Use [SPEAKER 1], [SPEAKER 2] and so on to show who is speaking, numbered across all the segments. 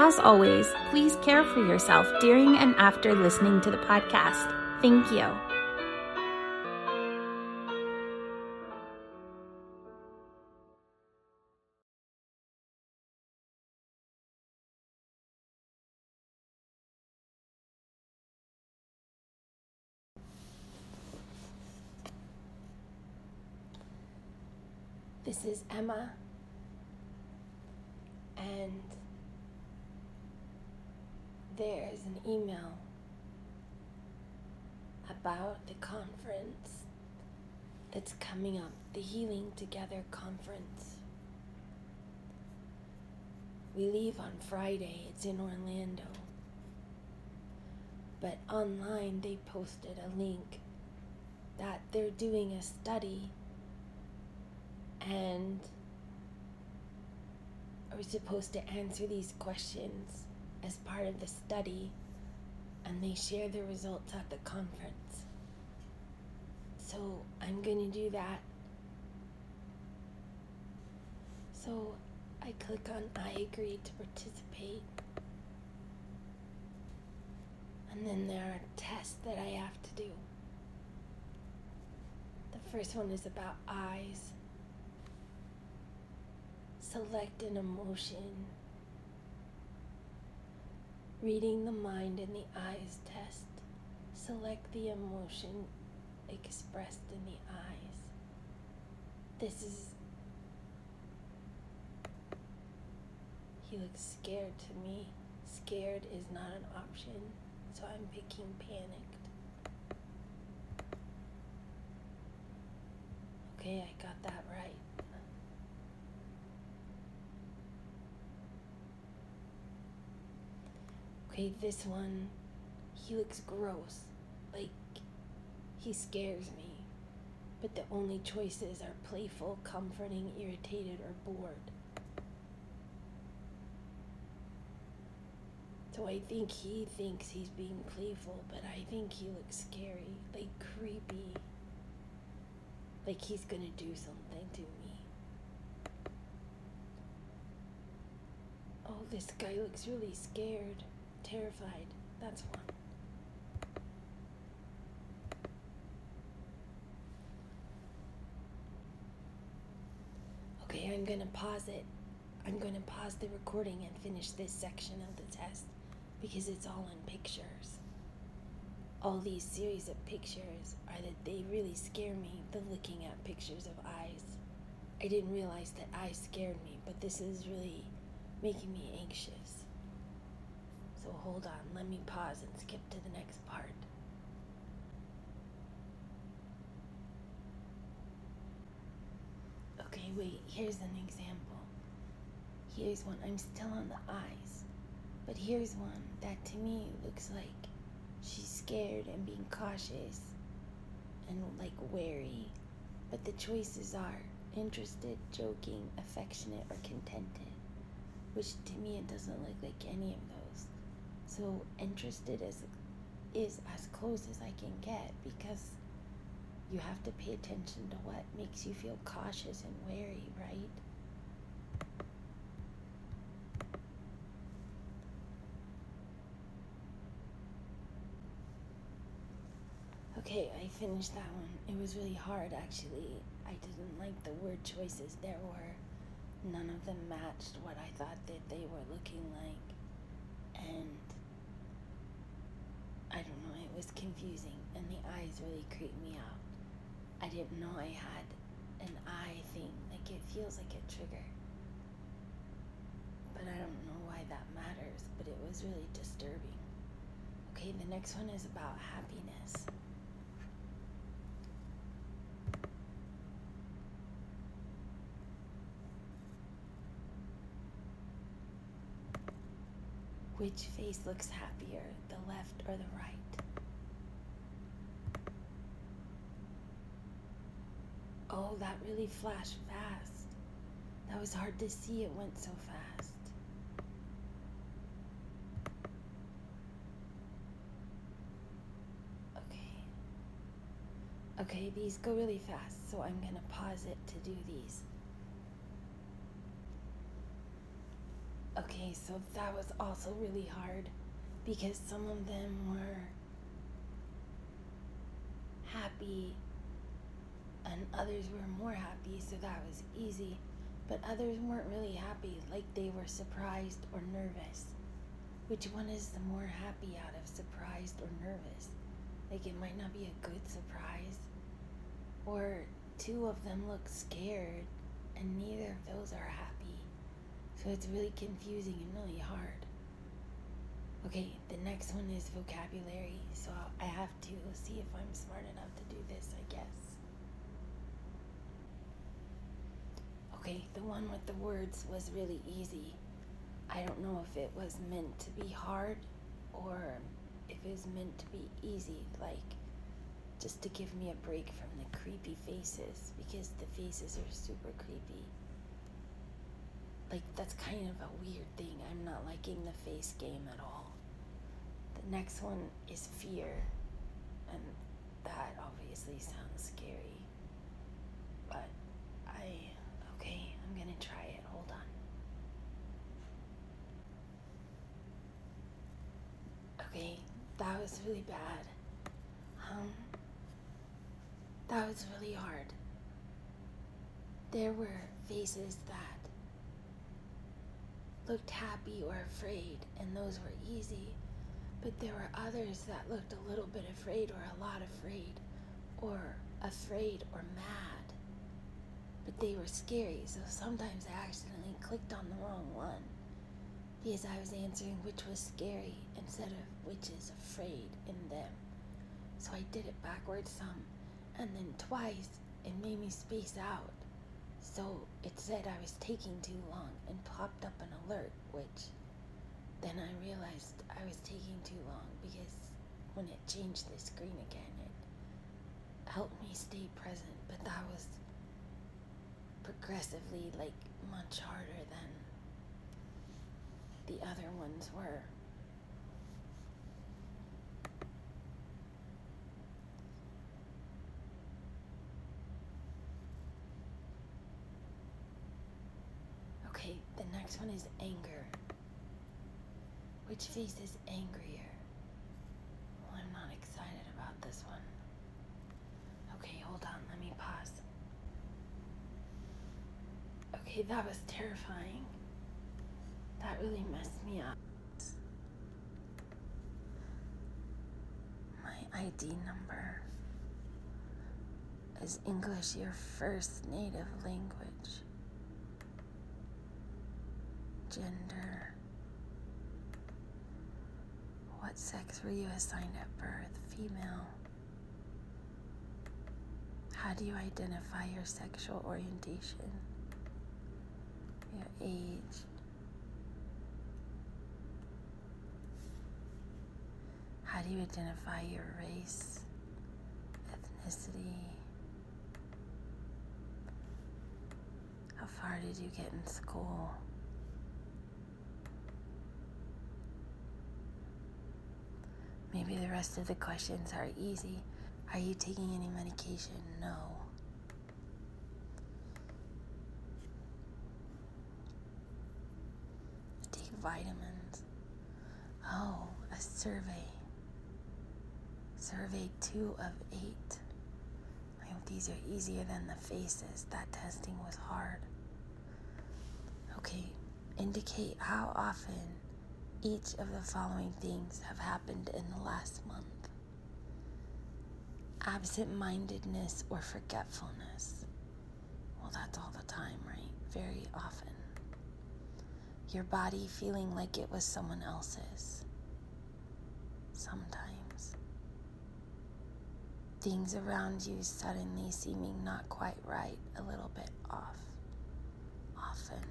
[SPEAKER 1] As always, please care for yourself during and after listening to the podcast. Thank you.
[SPEAKER 2] This is Emma, and there's an email about the conference that's coming up, the Healing Together Conference. We leave on Friday, it's in Orlando. But online, they posted a link that they're doing a study and are supposed to answer these questions as part of the study and they share the results at the conference. So I'm going to do that. So I click on I agree to participate. And then there are tests that I have to do. The first one is about eyes. Select an emotion. Reading the mind and the eyes test. Select the emotion expressed in the eyes. This is. He looks scared to me. Scared is not an option, so I'm picking panicked. Okay, I got that right. Okay, this one, he looks gross. Like, he scares me. But the only choices are playful, comforting, irritated, or bored. So I think he thinks he's being playful, but I think he looks scary, like creepy. Like he's gonna do something to me. Oh, this guy looks really scared, terrified. That's one. Okay, I'm gonna pause it. I'm gonna pause the recording and finish this section of the test because it's all in pictures. All these series of pictures are that they really scare me, the looking at pictures of eyes. I didn't realize that eyes scared me, but this is really making me anxious. So hold on, let me pause and skip to the next part. Okay, wait, here's an example. Here's one. I'm still on the eyes. But here's one that to me looks like she's scared and being cautious and like wary. But the choices are interested, joking, affectionate, or contented. Which to me it doesn't look like any of those. So interested is is as close as I can get because you have to pay attention to what makes you feel cautious and wary, right? Okay, I finished that one. It was really hard actually. I didn't like the word choices there were. None of them matched what I thought that they were looking like. And I don't know, it was confusing and the eyes really creeped me out. I didn't know I had an eye thing. Like it feels like a trigger. But I don't know why that matters, but it was really disturbing. Okay, the next one is about happiness. Which face looks happier, the left or the right? Oh, that really flashed fast. That was hard to see, it went so fast. Okay. Okay, these go really fast, so I'm gonna pause it to do these. Okay, so that was also really hard because some of them were happy and others were more happy, so that was easy. But others weren't really happy, like they were surprised or nervous. Which one is the more happy out of surprised or nervous? Like it might not be a good surprise. Or two of them look scared, and neither of those are happy. So it's really confusing and really hard. Okay, the next one is vocabulary, so I have to see if I'm smart enough to do this, I guess. Okay, the one with the words was really easy. I don't know if it was meant to be hard or if it was meant to be easy, like just to give me a break from the creepy faces because the faces are super creepy. Like, that's kind of a weird thing. I'm not liking the face game at all. The next one is fear, and that obviously sounds scary. But I, I'm gonna try it. Hold on. Okay, that was really bad. Um, that was really hard. There were faces that looked happy or afraid, and those were easy. But there were others that looked a little bit afraid or a lot afraid, or afraid or mad. But they were scary, so sometimes I accidentally clicked on the wrong one because I was answering which was scary instead of which is afraid in them. So I did it backwards some, and then twice it made me space out. So it said I was taking too long and popped up an alert, which then I realized I was taking too long because when it changed the screen again, it helped me stay present, but that was progressively like much harder than the other ones were. Okay, the next one is anger. Which face is angrier? Well, I'm not excited about this one. Okay, hold on, let me pause. Okay, that was terrifying. That really messed me up. My ID number is English your first native language. Gender. What sex were you assigned at birth? Female. How do you identify your sexual orientation? Your age. How do you identify your race, ethnicity? How far did you get in school? Maybe the rest of the questions are easy. Are you taking any medication? No. Take vitamins. Oh, a survey. Survey two of eight. I hope these are easier than the faces. That testing was hard. Okay, indicate how often each of the following things have happened in the last month absent mindedness or forgetfulness. Well, that's all the time, right? Very often. Your body feeling like it was someone else's. Sometimes. Things around you suddenly seeming not quite right, a little bit off. Often.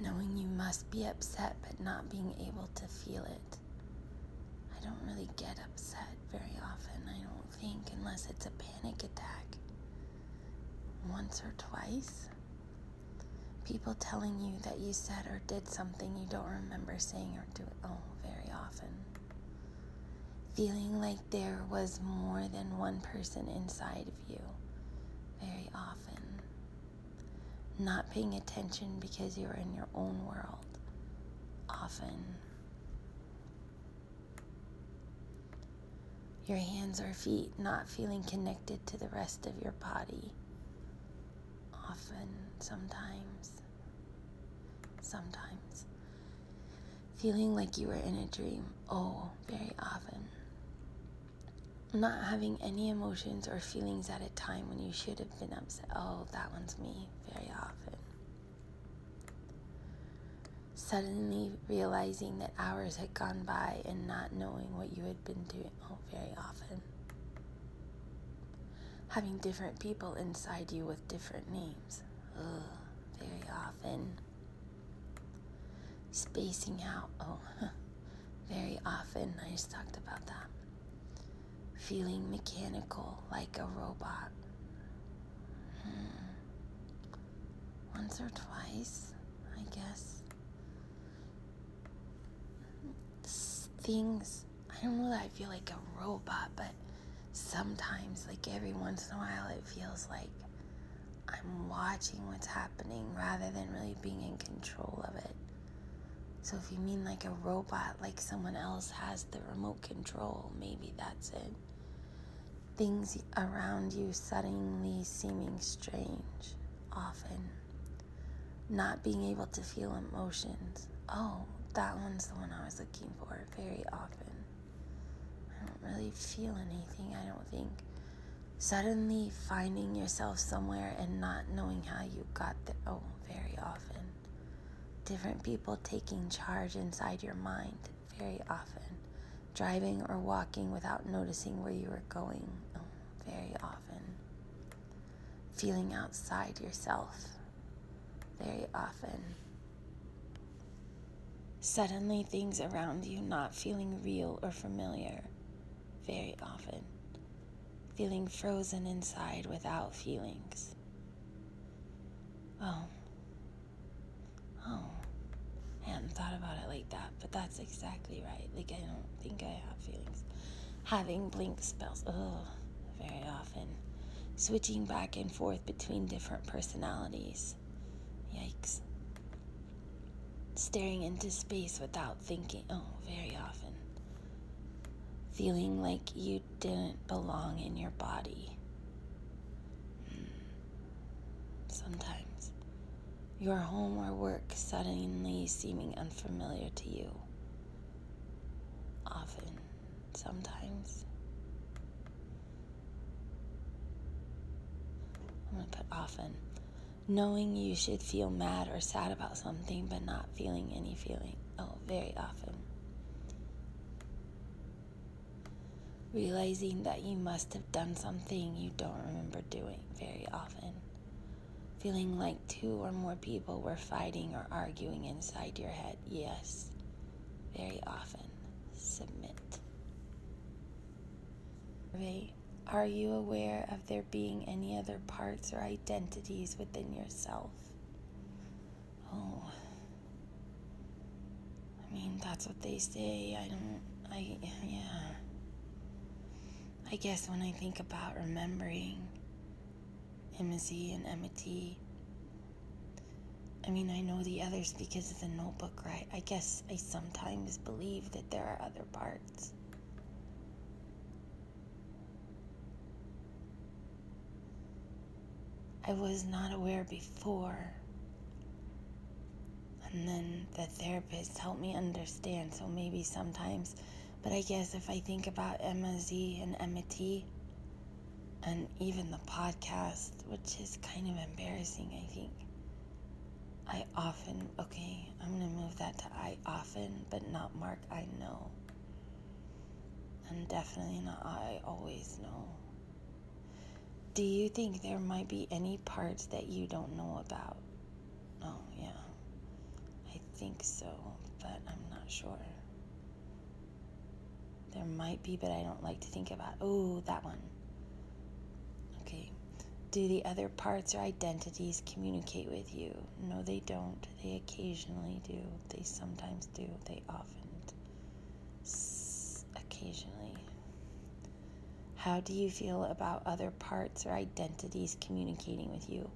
[SPEAKER 2] knowing you must be upset but not being able to feel it. I don't really get upset very often, I don't think, unless it's a panic attack. Once or twice. People telling you that you said or did something you don't remember saying or doing. Oh, very often. Feeling like there was more than one person inside of you. Very often not paying attention because you're in your own world often. Your hands or feet not feeling connected to the rest of your body. Often, sometimes, sometimes. Feeling like you were in a dream. Oh, very often not having any emotions or feelings at a time when you should have been upset. Oh, that one's me very often. Suddenly realizing that hours had gone by and not knowing what you had been doing. Oh, very often. Having different people inside you with different names. Oh, very often. Spacing out. Oh, very often. I just talked about that feeling mechanical like a robot. Hmm. Once or twice, I guess. Things, I don't know that I feel like a robot, but sometimes, like every once in a while, it feels like I'm watching what's happening rather than really being in control of it. So, if you mean like a robot, like someone else has the remote control, maybe that's it things around you suddenly seeming strange, often. Not being able to feel emotions. Oh, that one's the one I was looking for very often. I don't really feel anything, I don't think. Suddenly finding yourself somewhere and not knowing how you got there. Oh, very often. Different people taking charge inside your mind very often driving or walking without noticing where you were going oh, very often, feeling outside yourself very often. Suddenly, things around you not feeling real or familiar very often, feeling frozen inside without feelings. Oh, oh hadn't thought about it like that, but that's exactly right. Like, I don't think I have feelings. Having blink spells, ugh, very often. Switching back and forth between different personalities. Yikes. Staring into space without thinking, oh, very often. Feeling like you didn't belong in your body. Hmm. Sometimes your home or work suddenly seeming unfamiliar to you. Often, sometimes. I'm going to put often. Knowing you should feel mad or sad about something, but not feeling any feeling. Oh, very often. Realizing that you must have done something you don't remember doing very often feeling like two or more people were fighting or arguing inside your head. Yes, very often. Submit. Ray, are you aware of there being any other parts or identities within yourself? Oh, I mean, that's what they say. I don't, I, yeah. I guess when I think about remembering, Emma Z and Emma T. I mean, I know the others because of the notebook, right? I guess I sometimes believe that there are other parts. I was not aware before. And then the therapist helped me understand, so maybe sometimes. But I guess if I think about Emma Z and Emma T, and even the podcast, which is kind of embarrassing, I think. I often, okay, I'm to move that to I often, but not Mark, I know. And definitely not I always know. Do you think there might be any parts that you don't know about? Oh, yeah. I think so, but I'm not sure. There might be, but I don't like to think about. Oh, that one. Okay. Do the other parts or identities communicate with you? No, they don't. They occasionally do. They sometimes do. They often. Occasionally. How do you feel about other parts or identities communicating with you?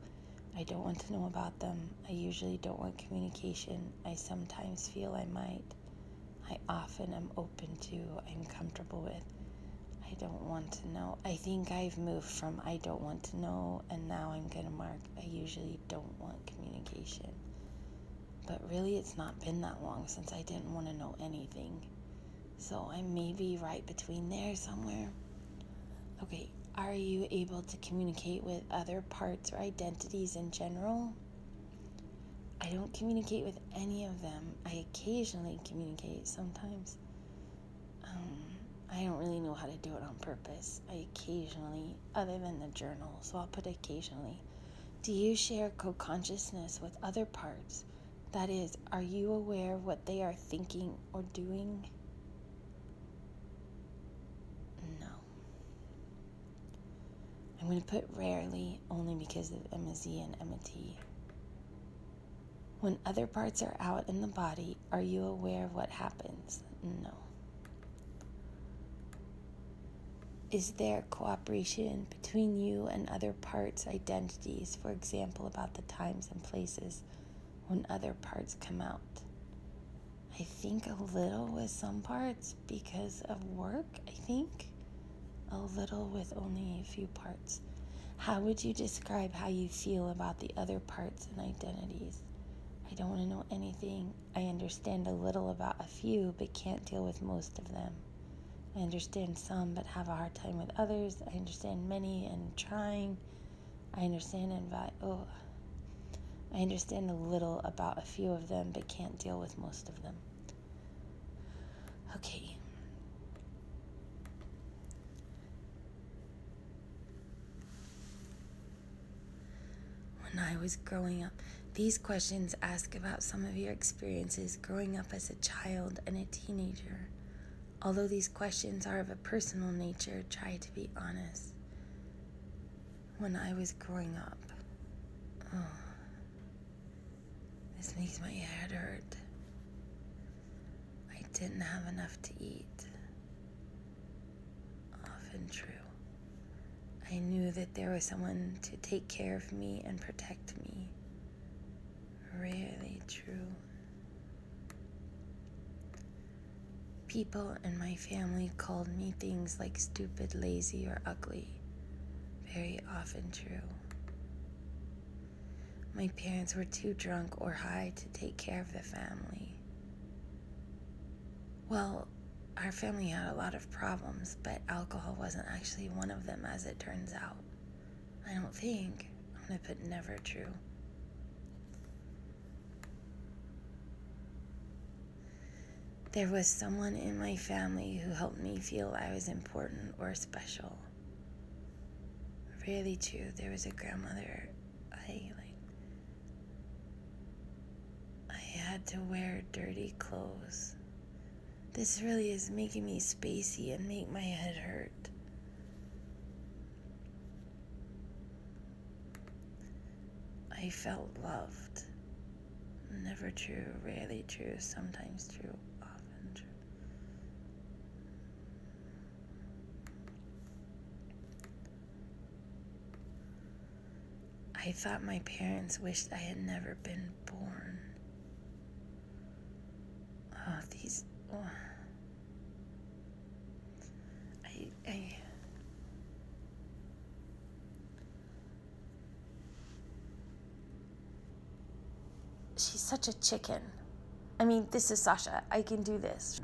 [SPEAKER 2] I don't want to know about them. I usually don't want communication. I sometimes feel I might. I often am open to, I'm comfortable with. I don't want to know. I think I've moved from I don't want to know and now I'm going to mark I usually don't want communication. But really, it's not been that long since I didn't want to know anything. So I may be right between there somewhere. Okay, are you able to communicate with other parts or identities in general? I don't communicate with any of them. I occasionally communicate sometimes. Um, I don't really know how to do it on purpose. I occasionally, other than the journal, so I'll put occasionally. Do you share co consciousness with other parts? That is, are you aware of what they are thinking or doing? No. I'm going to put rarely only because of Emma Z and Emma T. When other parts are out in the body, are you aware of what happens? No. Is there cooperation between you and other parts' identities, for example, about the times and places when other parts come out? I think a little with some parts because of work, I think a little with only a few parts. How would you describe how you feel about the other parts and identities? I don't want to know anything. I understand a little about a few, but can't deal with most of them. I understand some, but have a hard time with others. I understand many and trying. I understand and vi- oh, I understand a little about a few of them, but can't deal with most of them. Okay, when I was growing up. These questions ask about some of your experiences growing up as a child and a teenager. Although these questions are of a personal nature, try to be honest. When I was growing up, oh, this makes my head hurt. I didn't have enough to eat. Often true. I knew that there was someone to take care of me and protect me. Really true. People in my family called me things like stupid, lazy, or ugly. Very often true. My parents were too drunk or high to take care of the family. Well, our family had a lot of problems, but alcohol wasn't actually one of them, as it turns out. I don't think. I'm to put never true. There was someone in my family who helped me feel I was important or special. Really true. There was a grandmother I like. I had to wear dirty clothes this really is making me spacey and make my head hurt. I felt loved. Never true, rarely true, sometimes true, often true. I thought my parents wished I had never been born. Oh, these. Oh. I, she's such a chicken. I mean, this is Sasha. I can do this.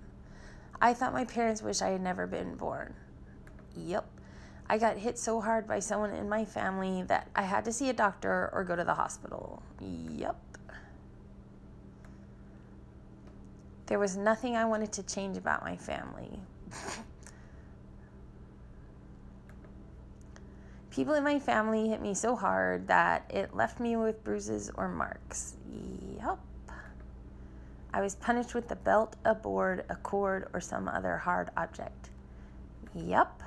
[SPEAKER 2] I thought my parents wish I had never been born. Yep. I got hit so hard by someone in my family that I had to see a doctor or go to the hospital. Yep. There was nothing I wanted to change about my family. People in my family hit me so hard that it left me with bruises or marks. Yup.
[SPEAKER 1] I was punished with a belt, a board, a cord, or some other hard object. Yup.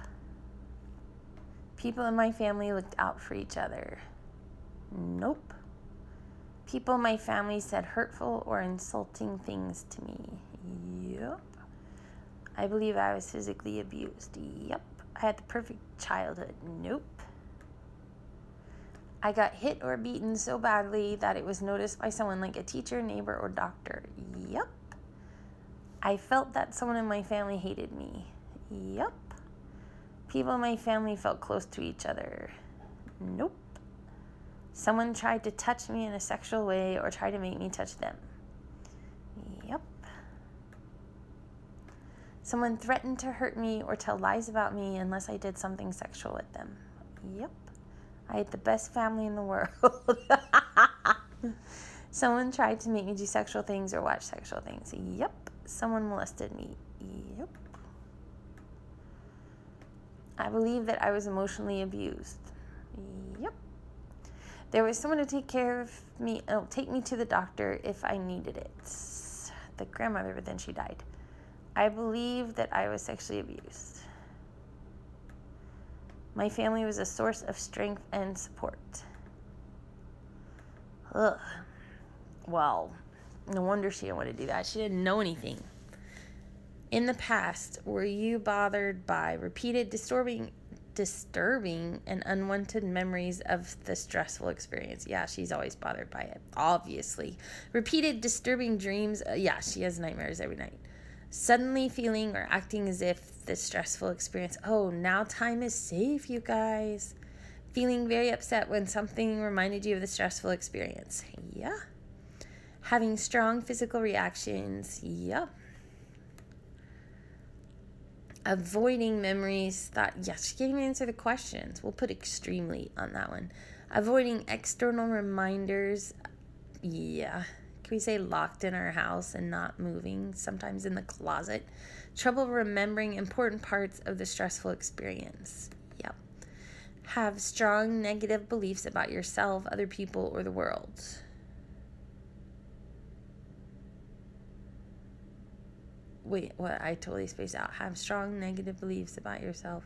[SPEAKER 1] People in my family looked out for each other. Nope. People in my family said hurtful or insulting things to me. Yup. I believe I was physically abused. Yup. I had the perfect childhood. Nope. I got hit or beaten so badly that it was noticed by someone like a teacher, neighbor, or doctor. Yup. I felt that someone in my family hated me. Yup. People in my family felt close to each other. Nope. Someone tried to touch me in a sexual way or tried to make me touch them. Yep. Someone threatened to hurt me or tell lies about me unless I did something sexual with them. Yep. I had the best family in the world. Someone tried to make me do sexual things or watch sexual things. Yep. Someone molested me. Yep. I believe that I was emotionally abused. Yep. There was someone to take care of me, oh, take me to the doctor if I needed it. The grandmother, but then she died. I believe that I was sexually abused. My family was a source of strength and support. Ugh. Well, no wonder she didn't want to do that. She didn't know anything. In the past, were you bothered by repeated disturbing disturbing and unwanted memories of the stressful experience? Yeah, she's always bothered by it. Obviously. Repeated disturbing dreams. Uh, yeah, she has nightmares every night suddenly feeling or acting as if the stressful experience, oh, now time is safe, you guys. Feeling very upset when something reminded you of the stressful experience. Yeah. Having strong physical reactions. Yeah. Avoiding memories that, yes, she can't even answer the questions. We'll put extremely on that one. Avoiding external reminders. Yeah can we say locked in our house and not moving, sometimes in the closet? Trouble remembering important parts of the stressful experience. Yep. Have strong negative beliefs about yourself, other people, or the world. Wait, what? I totally spaced out. Have strong negative beliefs about yourself.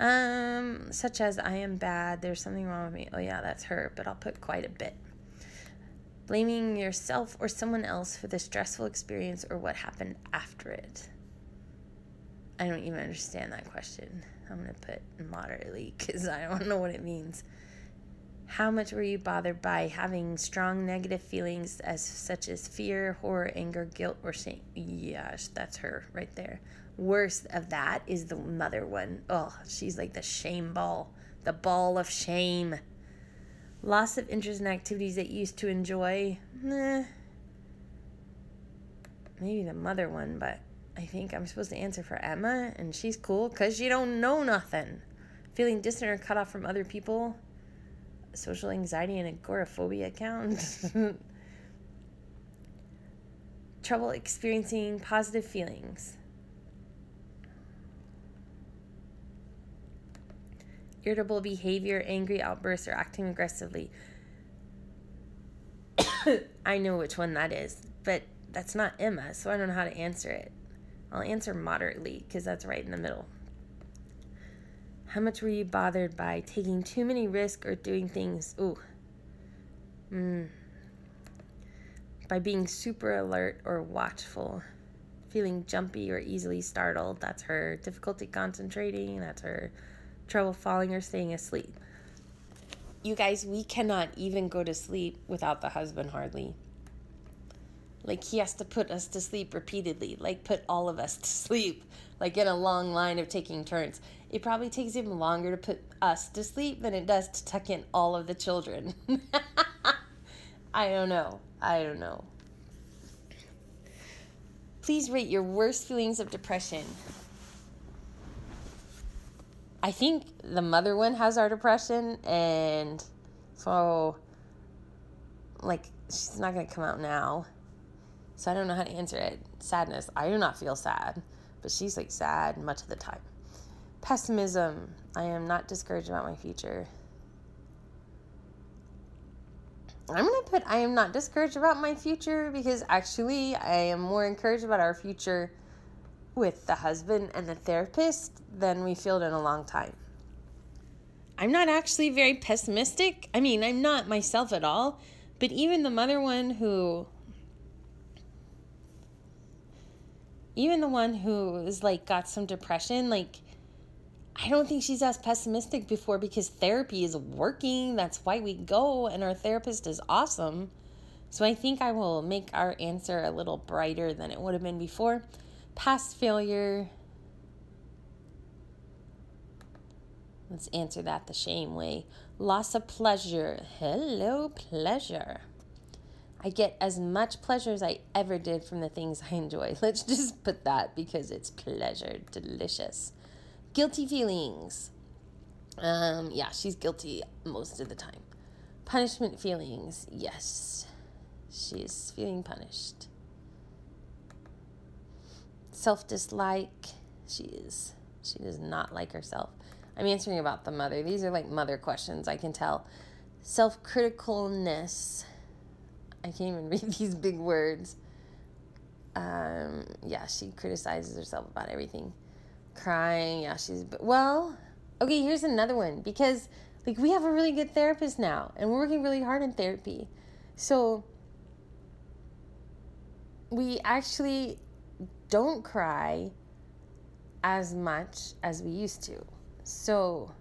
[SPEAKER 1] Um, such as I am bad, there's something wrong with me. Oh yeah, that's her, but I'll put quite a bit blaming yourself or someone else for the stressful experience or what happened after it. I don't even understand that question. I'm going to put moderately because I don't know what it means. How much were you bothered by having strong negative feelings as such as fear, horror, anger, guilt, or shame? Yes, that's her right there. Worst of that is the mother one. Oh, she's like the shame ball, the ball of shame. Loss of interest in activities that you used to enjoy. Nah. Maybe the mother one, but I think I'm supposed to answer for Emma, and she's cool because you don't know nothing. Feeling distant or cut off from other people. Social anxiety and agoraphobia count. Trouble experiencing positive feelings. irritable behavior, angry outbursts, or acting aggressively. I know which one that is, but that's not Emma, so I don't know how to answer it. I'll answer moderately because that's right in the middle. How much were you bothered by taking too many risks or doing things? Ooh. Mm. By being super alert or watchful. Feeling jumpy or easily startled. That's her. Difficulty concentrating. That's her trouble falling or staying asleep. You guys, we cannot even go to sleep without the husband hardly. Like he has to put us to sleep repeatedly, like put all of us to sleep, like in a long line of taking turns. It probably takes him longer to put us to sleep than it does to tuck in all of the children. I don't know. I don't know. Please rate your worst feelings of depression. I think the mother one has our depression, and so like she's not gonna come out now. So I don't know how to answer it. Sadness. I do not feel sad, but she's like sad much of the time. Pessimism. I am not discouraged about my future.
[SPEAKER 3] I'm going to put I am not discouraged about my future because actually I am more encouraged about our future with the husband and the therapist than we feel in a long time. I'm not actually very pessimistic. I mean, I'm not myself at all, but even the mother one who even the one who is like got some depression, like I don't think she's as pessimistic before because therapy is working. That's why we go, and our therapist is awesome. So I think I will make our answer a little brighter than it would have been before. Past failure. Let's answer that the shame way. Loss of pleasure. Hello, pleasure. I get as much pleasure as I ever did from the things I enjoy. Let's just put that because it's pleasure. Delicious. Guilty feelings. Um, yeah, she's guilty most of the time. Punishment feelings. Yes, she's feeling punished. Self dislike. She is. She does not like herself. I'm answering about the mother. These are like mother questions, I can tell. Self criticalness. I can't even read these big words. Um, yeah, she criticizes herself about everything crying. Yeah, she's well. Okay, here's another one because like we have a really good therapist now, and we're working really hard in therapy. So we actually don't cry as much as we used to. So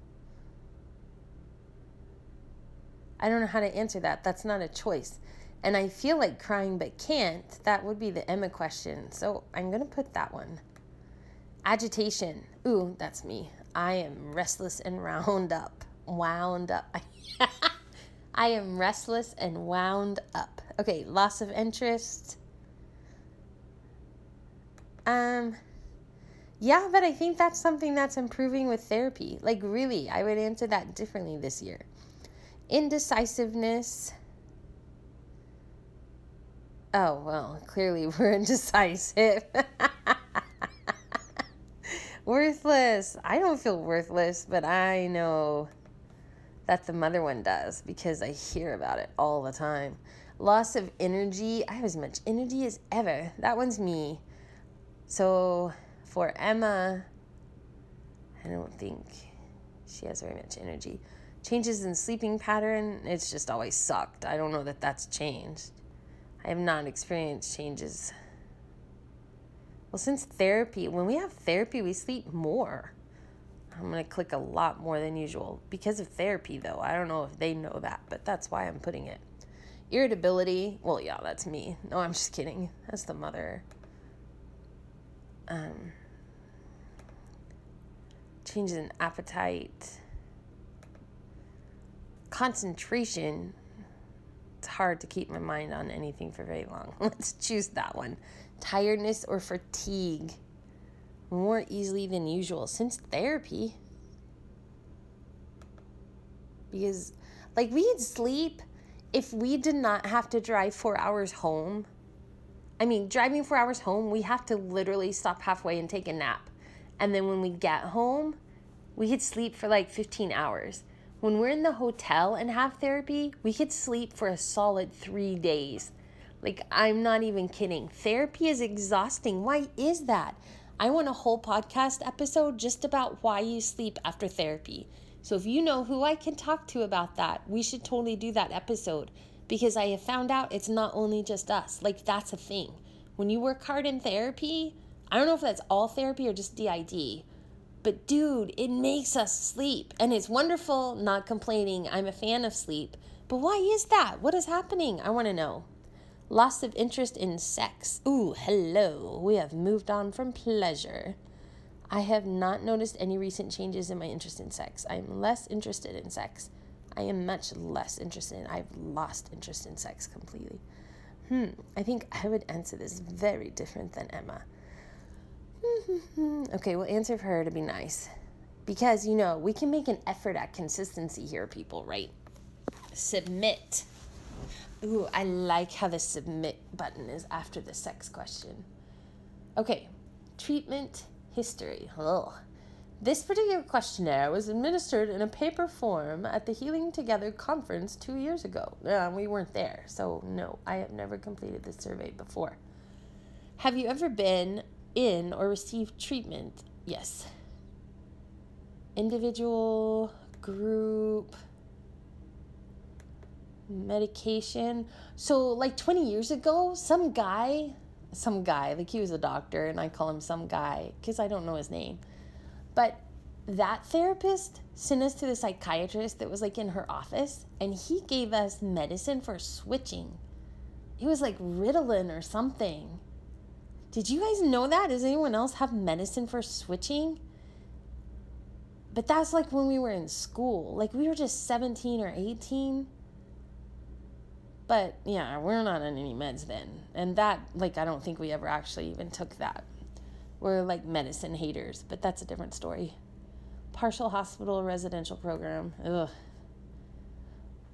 [SPEAKER 3] I don't know how to answer that. That's not a choice. And I feel like crying but can't. That would be the Emma question. So I'm going to put that one. Agitation. Ooh, that's me. I am restless and wound up. Wound up. I am restless and wound up. Okay, loss of interest. Um yeah, but I think that's something that's improving with therapy. Like really, I would answer that differently this year. Indecisiveness. Oh, well, clearly we're indecisive. Worthless. I don't feel worthless, but I know that the mother one does because I hear about it all the time. Loss of energy. I have as much energy as ever. That one's me. So for Emma, I don't think she has very much energy. Changes in sleeping pattern, it's just always sucked. I don't know that that's changed. I have not experienced changes well, since therapy, when we have therapy, we sleep more. I'm going to click a lot more than usual because of therapy, though. I don't know if they know that, but that's why I'm putting it. Irritability, well, yeah, that's me. No, I'm just kidding. That's the mother. Um, changes in appetite, concentration. It's hard to keep my mind on anything for very long. Let's choose that one tiredness, or fatigue more easily than usual since therapy. Because, like, we'd sleep if we did not have to drive four hours home. I mean, driving four hours home, we have to literally stop halfway and take a nap. And then when we get home, we could sleep for like 15 hours. When we're in the hotel and have therapy, we could sleep for a solid three days. Like, I'm not even kidding. Therapy is exhausting. Why is that? I want a whole podcast episode just about why you sleep after therapy. So, if you know who I can talk to about that, we should totally do that episode because I have found out it's not only just us. Like, that's a thing. When you work hard in therapy, I don't know if that's all therapy or just DID, but dude, it makes us sleep. And it's wonderful, not complaining. I'm a fan of sleep. But why is that? What is happening? I want to know. Loss of interest in sex. Ooh, hello. We have moved on from pleasure. I have not noticed any recent changes in my interest in sex. I am less interested in sex. I am much less interested in I've lost interest in sex completely. Hmm, I think I would answer this very different than Emma. okay, we'll answer for her to be nice. Because, you know, we can make an effort at consistency here, people, right? Submit. Ooh, I like how the submit button is after the sex question. Okay, treatment history. Ugh. This particular questionnaire was administered in a paper form at the Healing Together conference two years ago. Uh, we weren't there, so no, I have never completed this survey before. Have you ever been in or received treatment? Yes. Individual, group, medication. So, like 20 years ago, some guy, some guy, like he was a doctor, and I call him some guy because I don't know his name but that therapist sent us to the psychiatrist that was like in her office, and he gave us medicine for switching. It was like Ritalin or something. Did you guys know that? Does anyone else have medicine for switching? But that's like when we were in school. Like we were just 17 or 18. But yeah, we're not on any meds then. And that, like, I don't think we ever actually even took that. We're like medicine haters, but that's a different story. Partial hospital residential program. Ugh.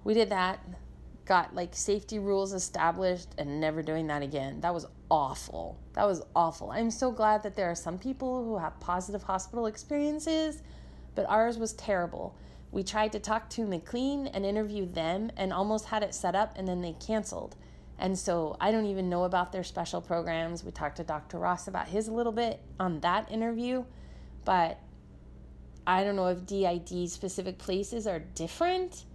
[SPEAKER 3] We did that, got like safety rules established, and never doing that again. That was awful. That was awful. I'm so glad that there are some people who have positive hospital experiences, but ours was terrible. We tried to talk to McLean and interview them and almost had it set up, and then they canceled. And so I don't even know about their special programs. We talked to Dr. Ross about his a little bit on that interview, but I don't know if DID specific places are different.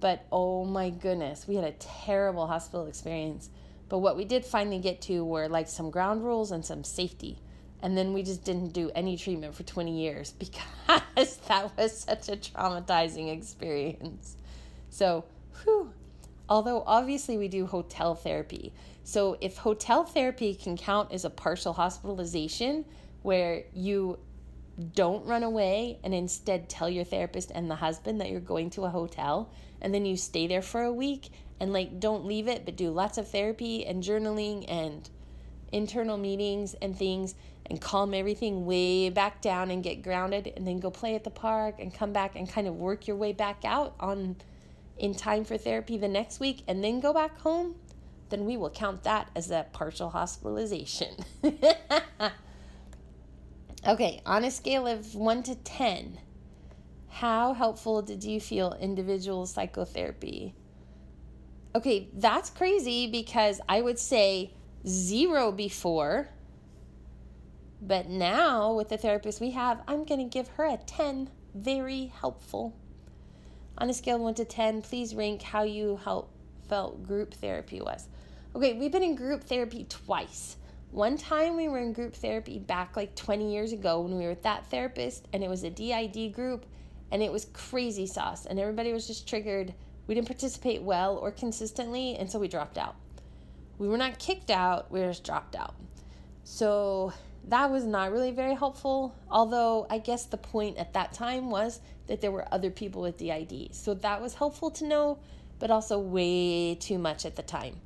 [SPEAKER 3] But oh my goodness, we had a terrible hospital experience. But what we did finally get to were like some ground rules and some safety. And then we just didn't do any treatment for 20 years because that was such a traumatizing experience. So, whew, although obviously we do hotel therapy. So if hotel therapy can count as a partial hospitalization where you don't run away and instead tell your therapist and the husband that you're going to a hotel and then you stay there for a week and like don't leave it but do lots of therapy and journaling and internal meetings and things and calm everything way back down and get grounded and then go play at the park and come back and kind of work your way back out on in time for therapy the next week and then go back home, then we will count that as a partial hospitalization. okay, on a scale of 1 to 10, how helpful did you feel individual psychotherapy? Okay, that's crazy because I would say zero before. But now, with the therapist we have, I'm going to give her a 10. Very helpful. On a scale of 1 to 10, please rank how you help, felt group therapy was. Okay, we've been in group therapy twice. One time we were in group therapy back like 20 years ago when we were with that therapist, and it was a DID group, and it was crazy sauce, and everybody was just triggered. We didn't participate well or consistently, and so we dropped out. We were not kicked out, we just dropped out. So that was not really very helpful, although I guess the point at that time was that there were other people with DID. So that was helpful to know, but also way too much at the time.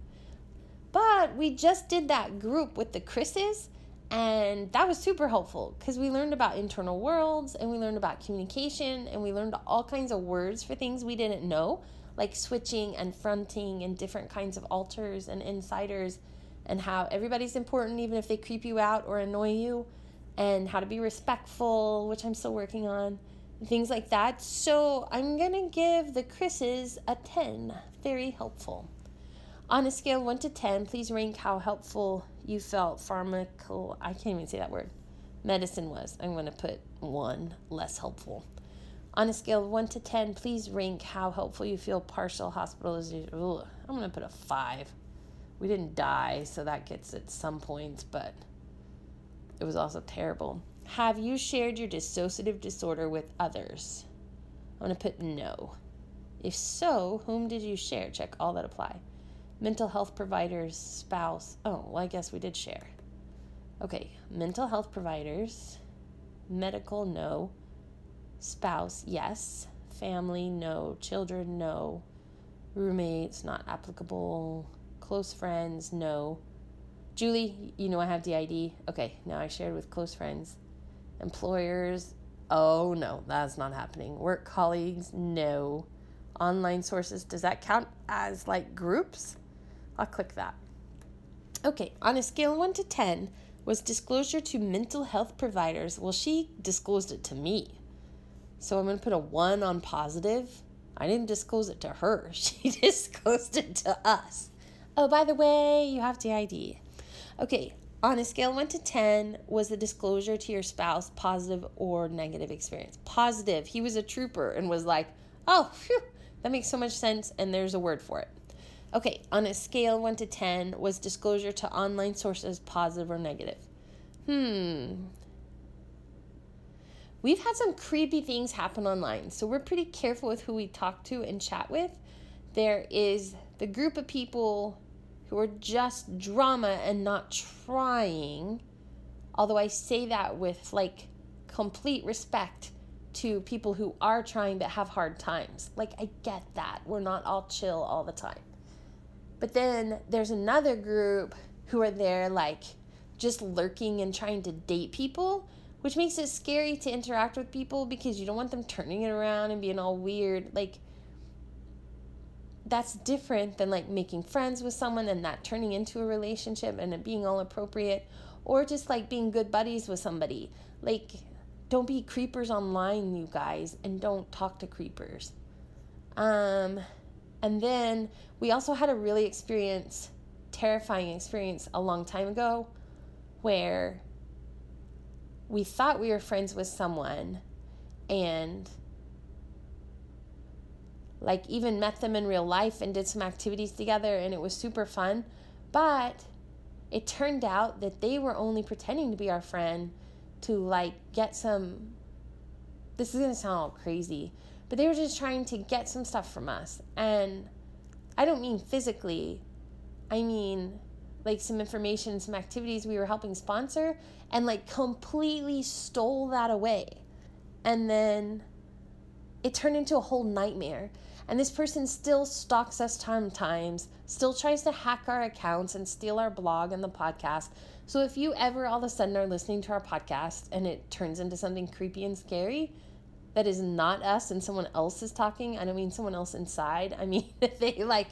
[SPEAKER 3] But we just did that group with the Chris's, and that was super helpful because we learned about internal worlds and we learned about communication and we learned all kinds of words for things we didn't know, like switching and fronting and different kinds of alters and insiders, and how everybody's important even if they creep you out or annoy you, and how to be respectful, which I'm still working on things like that. So I'm to give the Chris's a 10. Very helpful. On a scale 1 to 10, please rank how helpful you felt pharmacal. I can't even say that word. Medicine was. I'm to put 1 less helpful. On a scale of 1 to 10, please rank how helpful you feel partial hospitalization. I'm going to put a 5. We didn't die, so that gets at some points, but it was also terrible. Have you shared your dissociative disorder with others? I'm going to put no. If so, whom did you share? Check all that apply. Mental health providers, spouse. Oh, well, I guess we did share. Okay, mental health providers, medical, no. Spouse, yes. Family, no. Children, no. Roommates, not applicable. Close friends, no. Julie, you know I have DID. Okay, now I shared with close friends. Employers, oh no, that's not happening. Work colleagues, no. Online sources, does that count as like groups? I'll click that. Okay, on a scale of 1 to 10, was disclosure to mental health providers. Well, she disclosed it to me. So I'm going to put a one on positive. I didn't disclose it to her, she disclosed it to us. Oh, by the way, you have DID. Okay, on a scale 1 to 10, was the disclosure to your spouse positive or negative experience? Positive. He was a trooper and was like, oh, phew, that makes so much sense, and there's a word for it. Okay, on a scale 1 to 10, was disclosure to online sources positive or negative? Hmm. We've had some creepy things happen online, so we're pretty careful with who we talk to and chat with. There is the group of people who are just drama and not trying, although I say that with like complete respect to people who are trying but have hard times. Like, I get that. We're not all chill all the time. But then there's another group who are there, like, just lurking and trying to date people, which makes it scary to interact with people because you don't want them turning it around and being all weird. Like, that's different than like making friends with someone and that turning into a relationship and it being all appropriate or just like being good buddies with somebody. Like, don't be creepers online, you guys, and don't talk to creepers. Um, and then we also had a really experience, terrifying experience a long time ago where we thought we were friends with someone and like even met them in real life and did some activities together and it was super fun. But it turned out that they were only pretending to be our friend to like get some this is going to sound all crazy but they were just trying to get some stuff from us. And i don't mean physically i mean like some information some activities we were helping sponsor and like completely stole that away and then it turned into a whole nightmare and this person still stalks us sometimes still tries to hack our accounts and steal our blog and the podcast so if you ever all of a sudden are listening to our podcast and it turns into something creepy and scary that is not us and someone else is talking, I don't mean someone else inside. I mean they like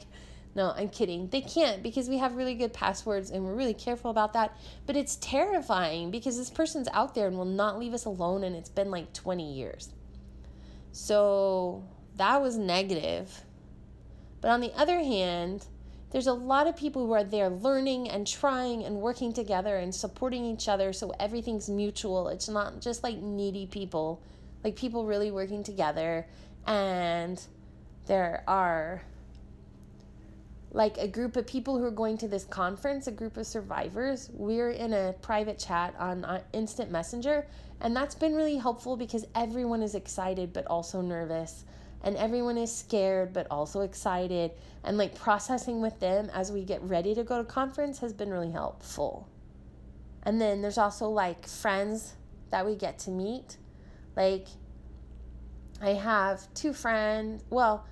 [SPEAKER 3] no, I'm kidding. They can't because we have really good passwords and we're really careful about that. But it's terrifying because this person's out there and will not leave us alone and it's been like 20 years. So that was negative. But on the other hand, there's a lot of people who are there learning and trying and working together and supporting each other so everything's mutual. It's not just like needy people, like people really working together. And there are like a group of people who are going to this conference, a group of survivors. We're in a private chat on uh, Instant Messenger, and that's been really helpful because everyone is excited but also nervous. And everyone is scared but also excited. And like processing with them as we get ready to go to conference has been really helpful. And then there's also like friends that we get to meet. Like i have two friends well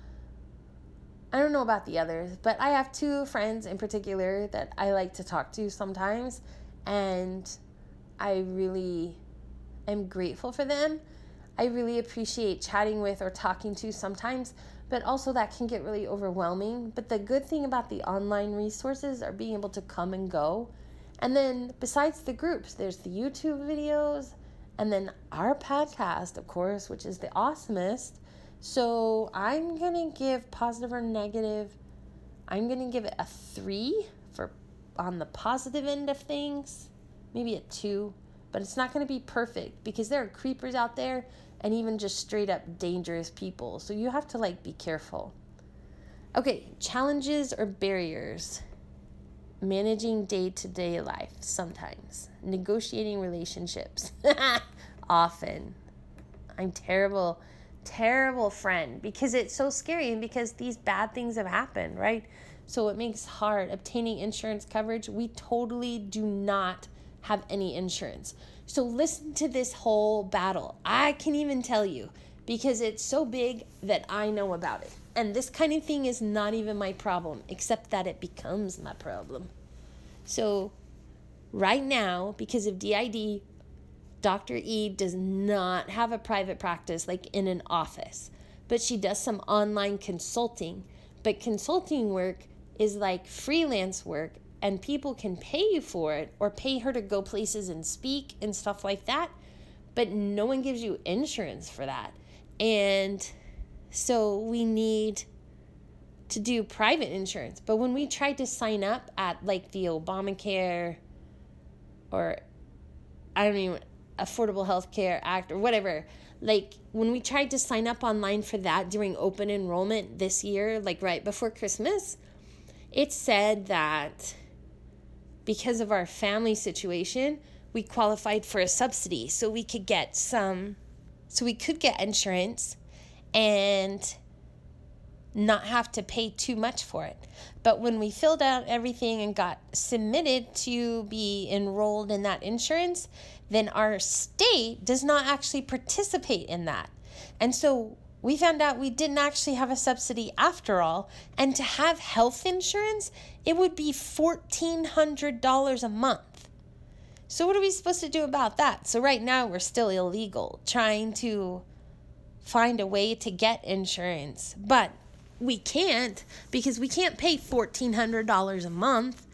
[SPEAKER 3] i don't know about the others but i have two friends in particular that i like to talk to sometimes and i really am grateful for them I really appreciate chatting with or talking to sometimes, but also that can get really overwhelming. But the good thing about the online resources are being able to come and go. And then besides the groups, there's the YouTube videos and then our podcast, of course, which is the awesomest. So I'm to give positive or negative. I'm to give it a 3 for on the positive end of things, maybe a 2, but it's not to be perfect because there are creepers out there and even just straight up dangerous people. So you have to like be careful. Okay, challenges or barriers. Managing day to day life sometimes. Negotiating relationships often. I'm terrible, terrible friend because it's so scary and because these bad things have happened, right? So it makes hard obtaining insurance coverage. We totally do not have any insurance. So listen to this whole battle. I can even tell you because it's so big that I know about it. And this kind of thing is not even my problem, except that it becomes my problem. So, right now, because of DID, Dr. E does not have a private practice like in an office, but she does some online consulting. But consulting work is like freelance work and people can pay you for it or pay her to go places and speak and stuff like that, but no one gives you insurance for that. And so we need to do private insurance. But when we tried to sign up at like the Obamacare or I don't even Affordable Health Care Act or whatever, like when we tried to sign up online for that during open enrollment this year, like right before Christmas, it said that because of our family situation, we qualified for a subsidy so we could get some so we could get insurance and not have to pay too much for it. But when we filled out everything and got submitted to be enrolled in that insurance, then our state does not actually participate in that. And so we found out we didn't actually have a subsidy after all. And to have health insurance, it would be $1,400 a month. So, what are we supposed to do about that? So, right now, we're still illegal trying to find a way to get insurance. But we can't because we can't pay $1,400 a month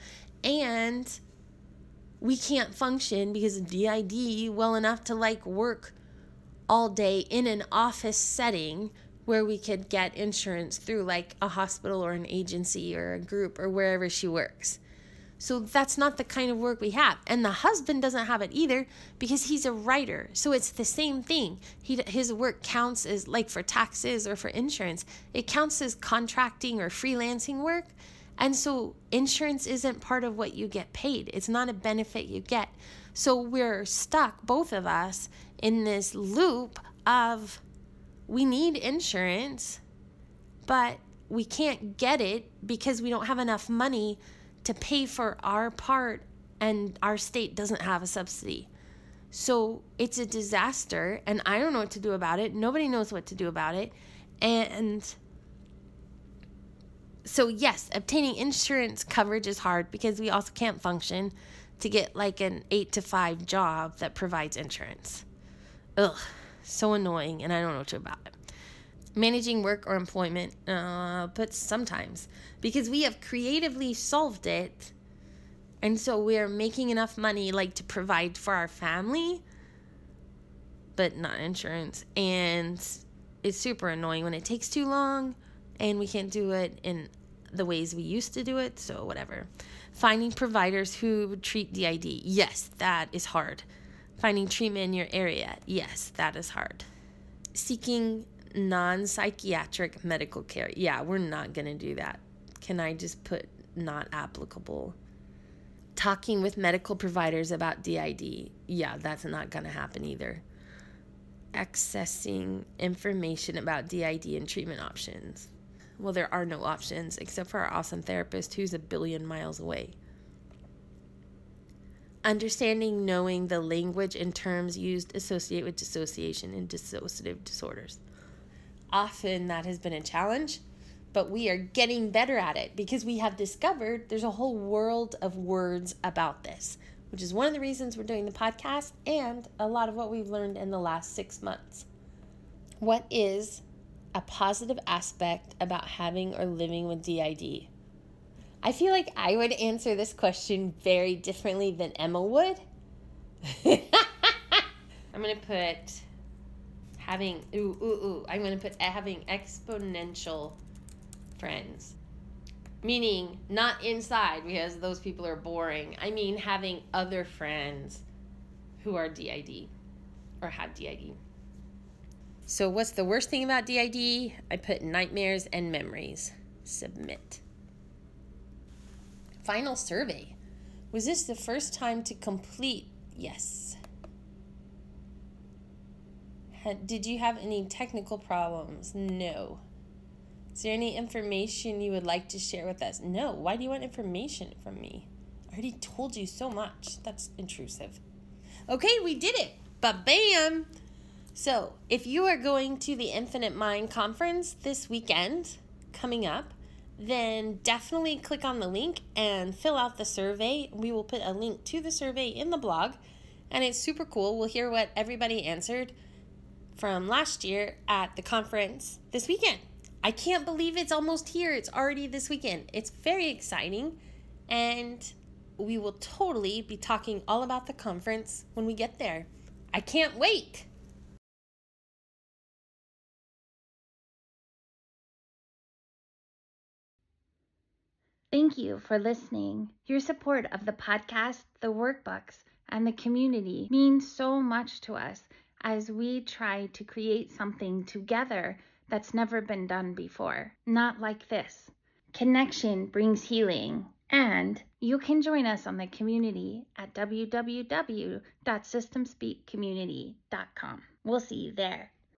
[SPEAKER 3] and we can't function because of DID well enough to like work all day in an office setting where we could get insurance through like a hospital or an agency or a group or wherever she works. So that's not the kind of work we have. And the husband doesn't have it either because he's a writer. So it's the same thing. He, his work counts as like for taxes or for insurance, it counts as contracting or freelancing work. And so insurance isn't part of what you get paid, it's not a benefit you get. So we're stuck, both of us, in this loop of we need insurance, but we can't get it because we don't have enough money to pay for our part and our state doesn't have a subsidy. So it's a disaster and I don't know what to do about it. Nobody knows what to do about it. And so, yes, obtaining insurance coverage is hard because we also can't function to get like an eight to five job that provides insurance. Ugh, so annoying, and I don't know what to about it. Managing work or employment, uh, but sometimes because we have creatively solved it, and so we're making enough money like to provide for our family, but not insurance, and it's super annoying when it takes too long and we can't do it in the ways we used to do it, so whatever. Finding providers who treat DID, yes, that is hard. Finding treatment in your area, yes, that is hard. Seeking non psychiatric medical care, yeah, we're not gonna do that. Can I just put not applicable? Talking with medical providers about DID, yeah, that's not gonna happen either accessing information about DID and treatment options well, there are no options except for our awesome therapist who's a billion miles away. Understanding, knowing the language and terms used associate with dissociation and dissociative disorders. Often that has been a challenge, but we are getting better at it because we have discovered there's a whole world of words about this, which is one of the reasons we're doing the podcast and a lot of what we've learned in the last six months. What is a positive aspect about having or living with DID? I feel like I would answer this question very differently than Emma would. I'm going to put having, ooh, ooh, ooh. I'm going to put having exponential friends. Meaning not inside because those people are boring. I mean having other friends who are DID or have DID. So, what's the worst thing about DID? I put nightmares and memories. Submit. Final survey. Was this the first time to complete? Yes. Did you have any technical problems? No. Is there any information you would like to share with us? No. Why do you want information from me? I already told you so much. That's intrusive. Okay, we did it. But bam! So, if you are going to the Infinite Mind Conference this weekend coming up, then definitely click on the link and fill out the survey. We will put a link to the survey in the blog, and it's super cool. We'll hear what everybody answered from last year at the conference this weekend. I can't believe it's almost here. It's already this weekend. It's very exciting, And we will totally be talking all about the conference when we get there. I can't wait!
[SPEAKER 1] Thank you for listening. Your support of the podcast, the workbooks, and the community means so much to us as we try to create something together that's never been done before. Not like this. Connection brings healing, and you can join us on the community at www.systemspeakcommunity.com. We'll see you there.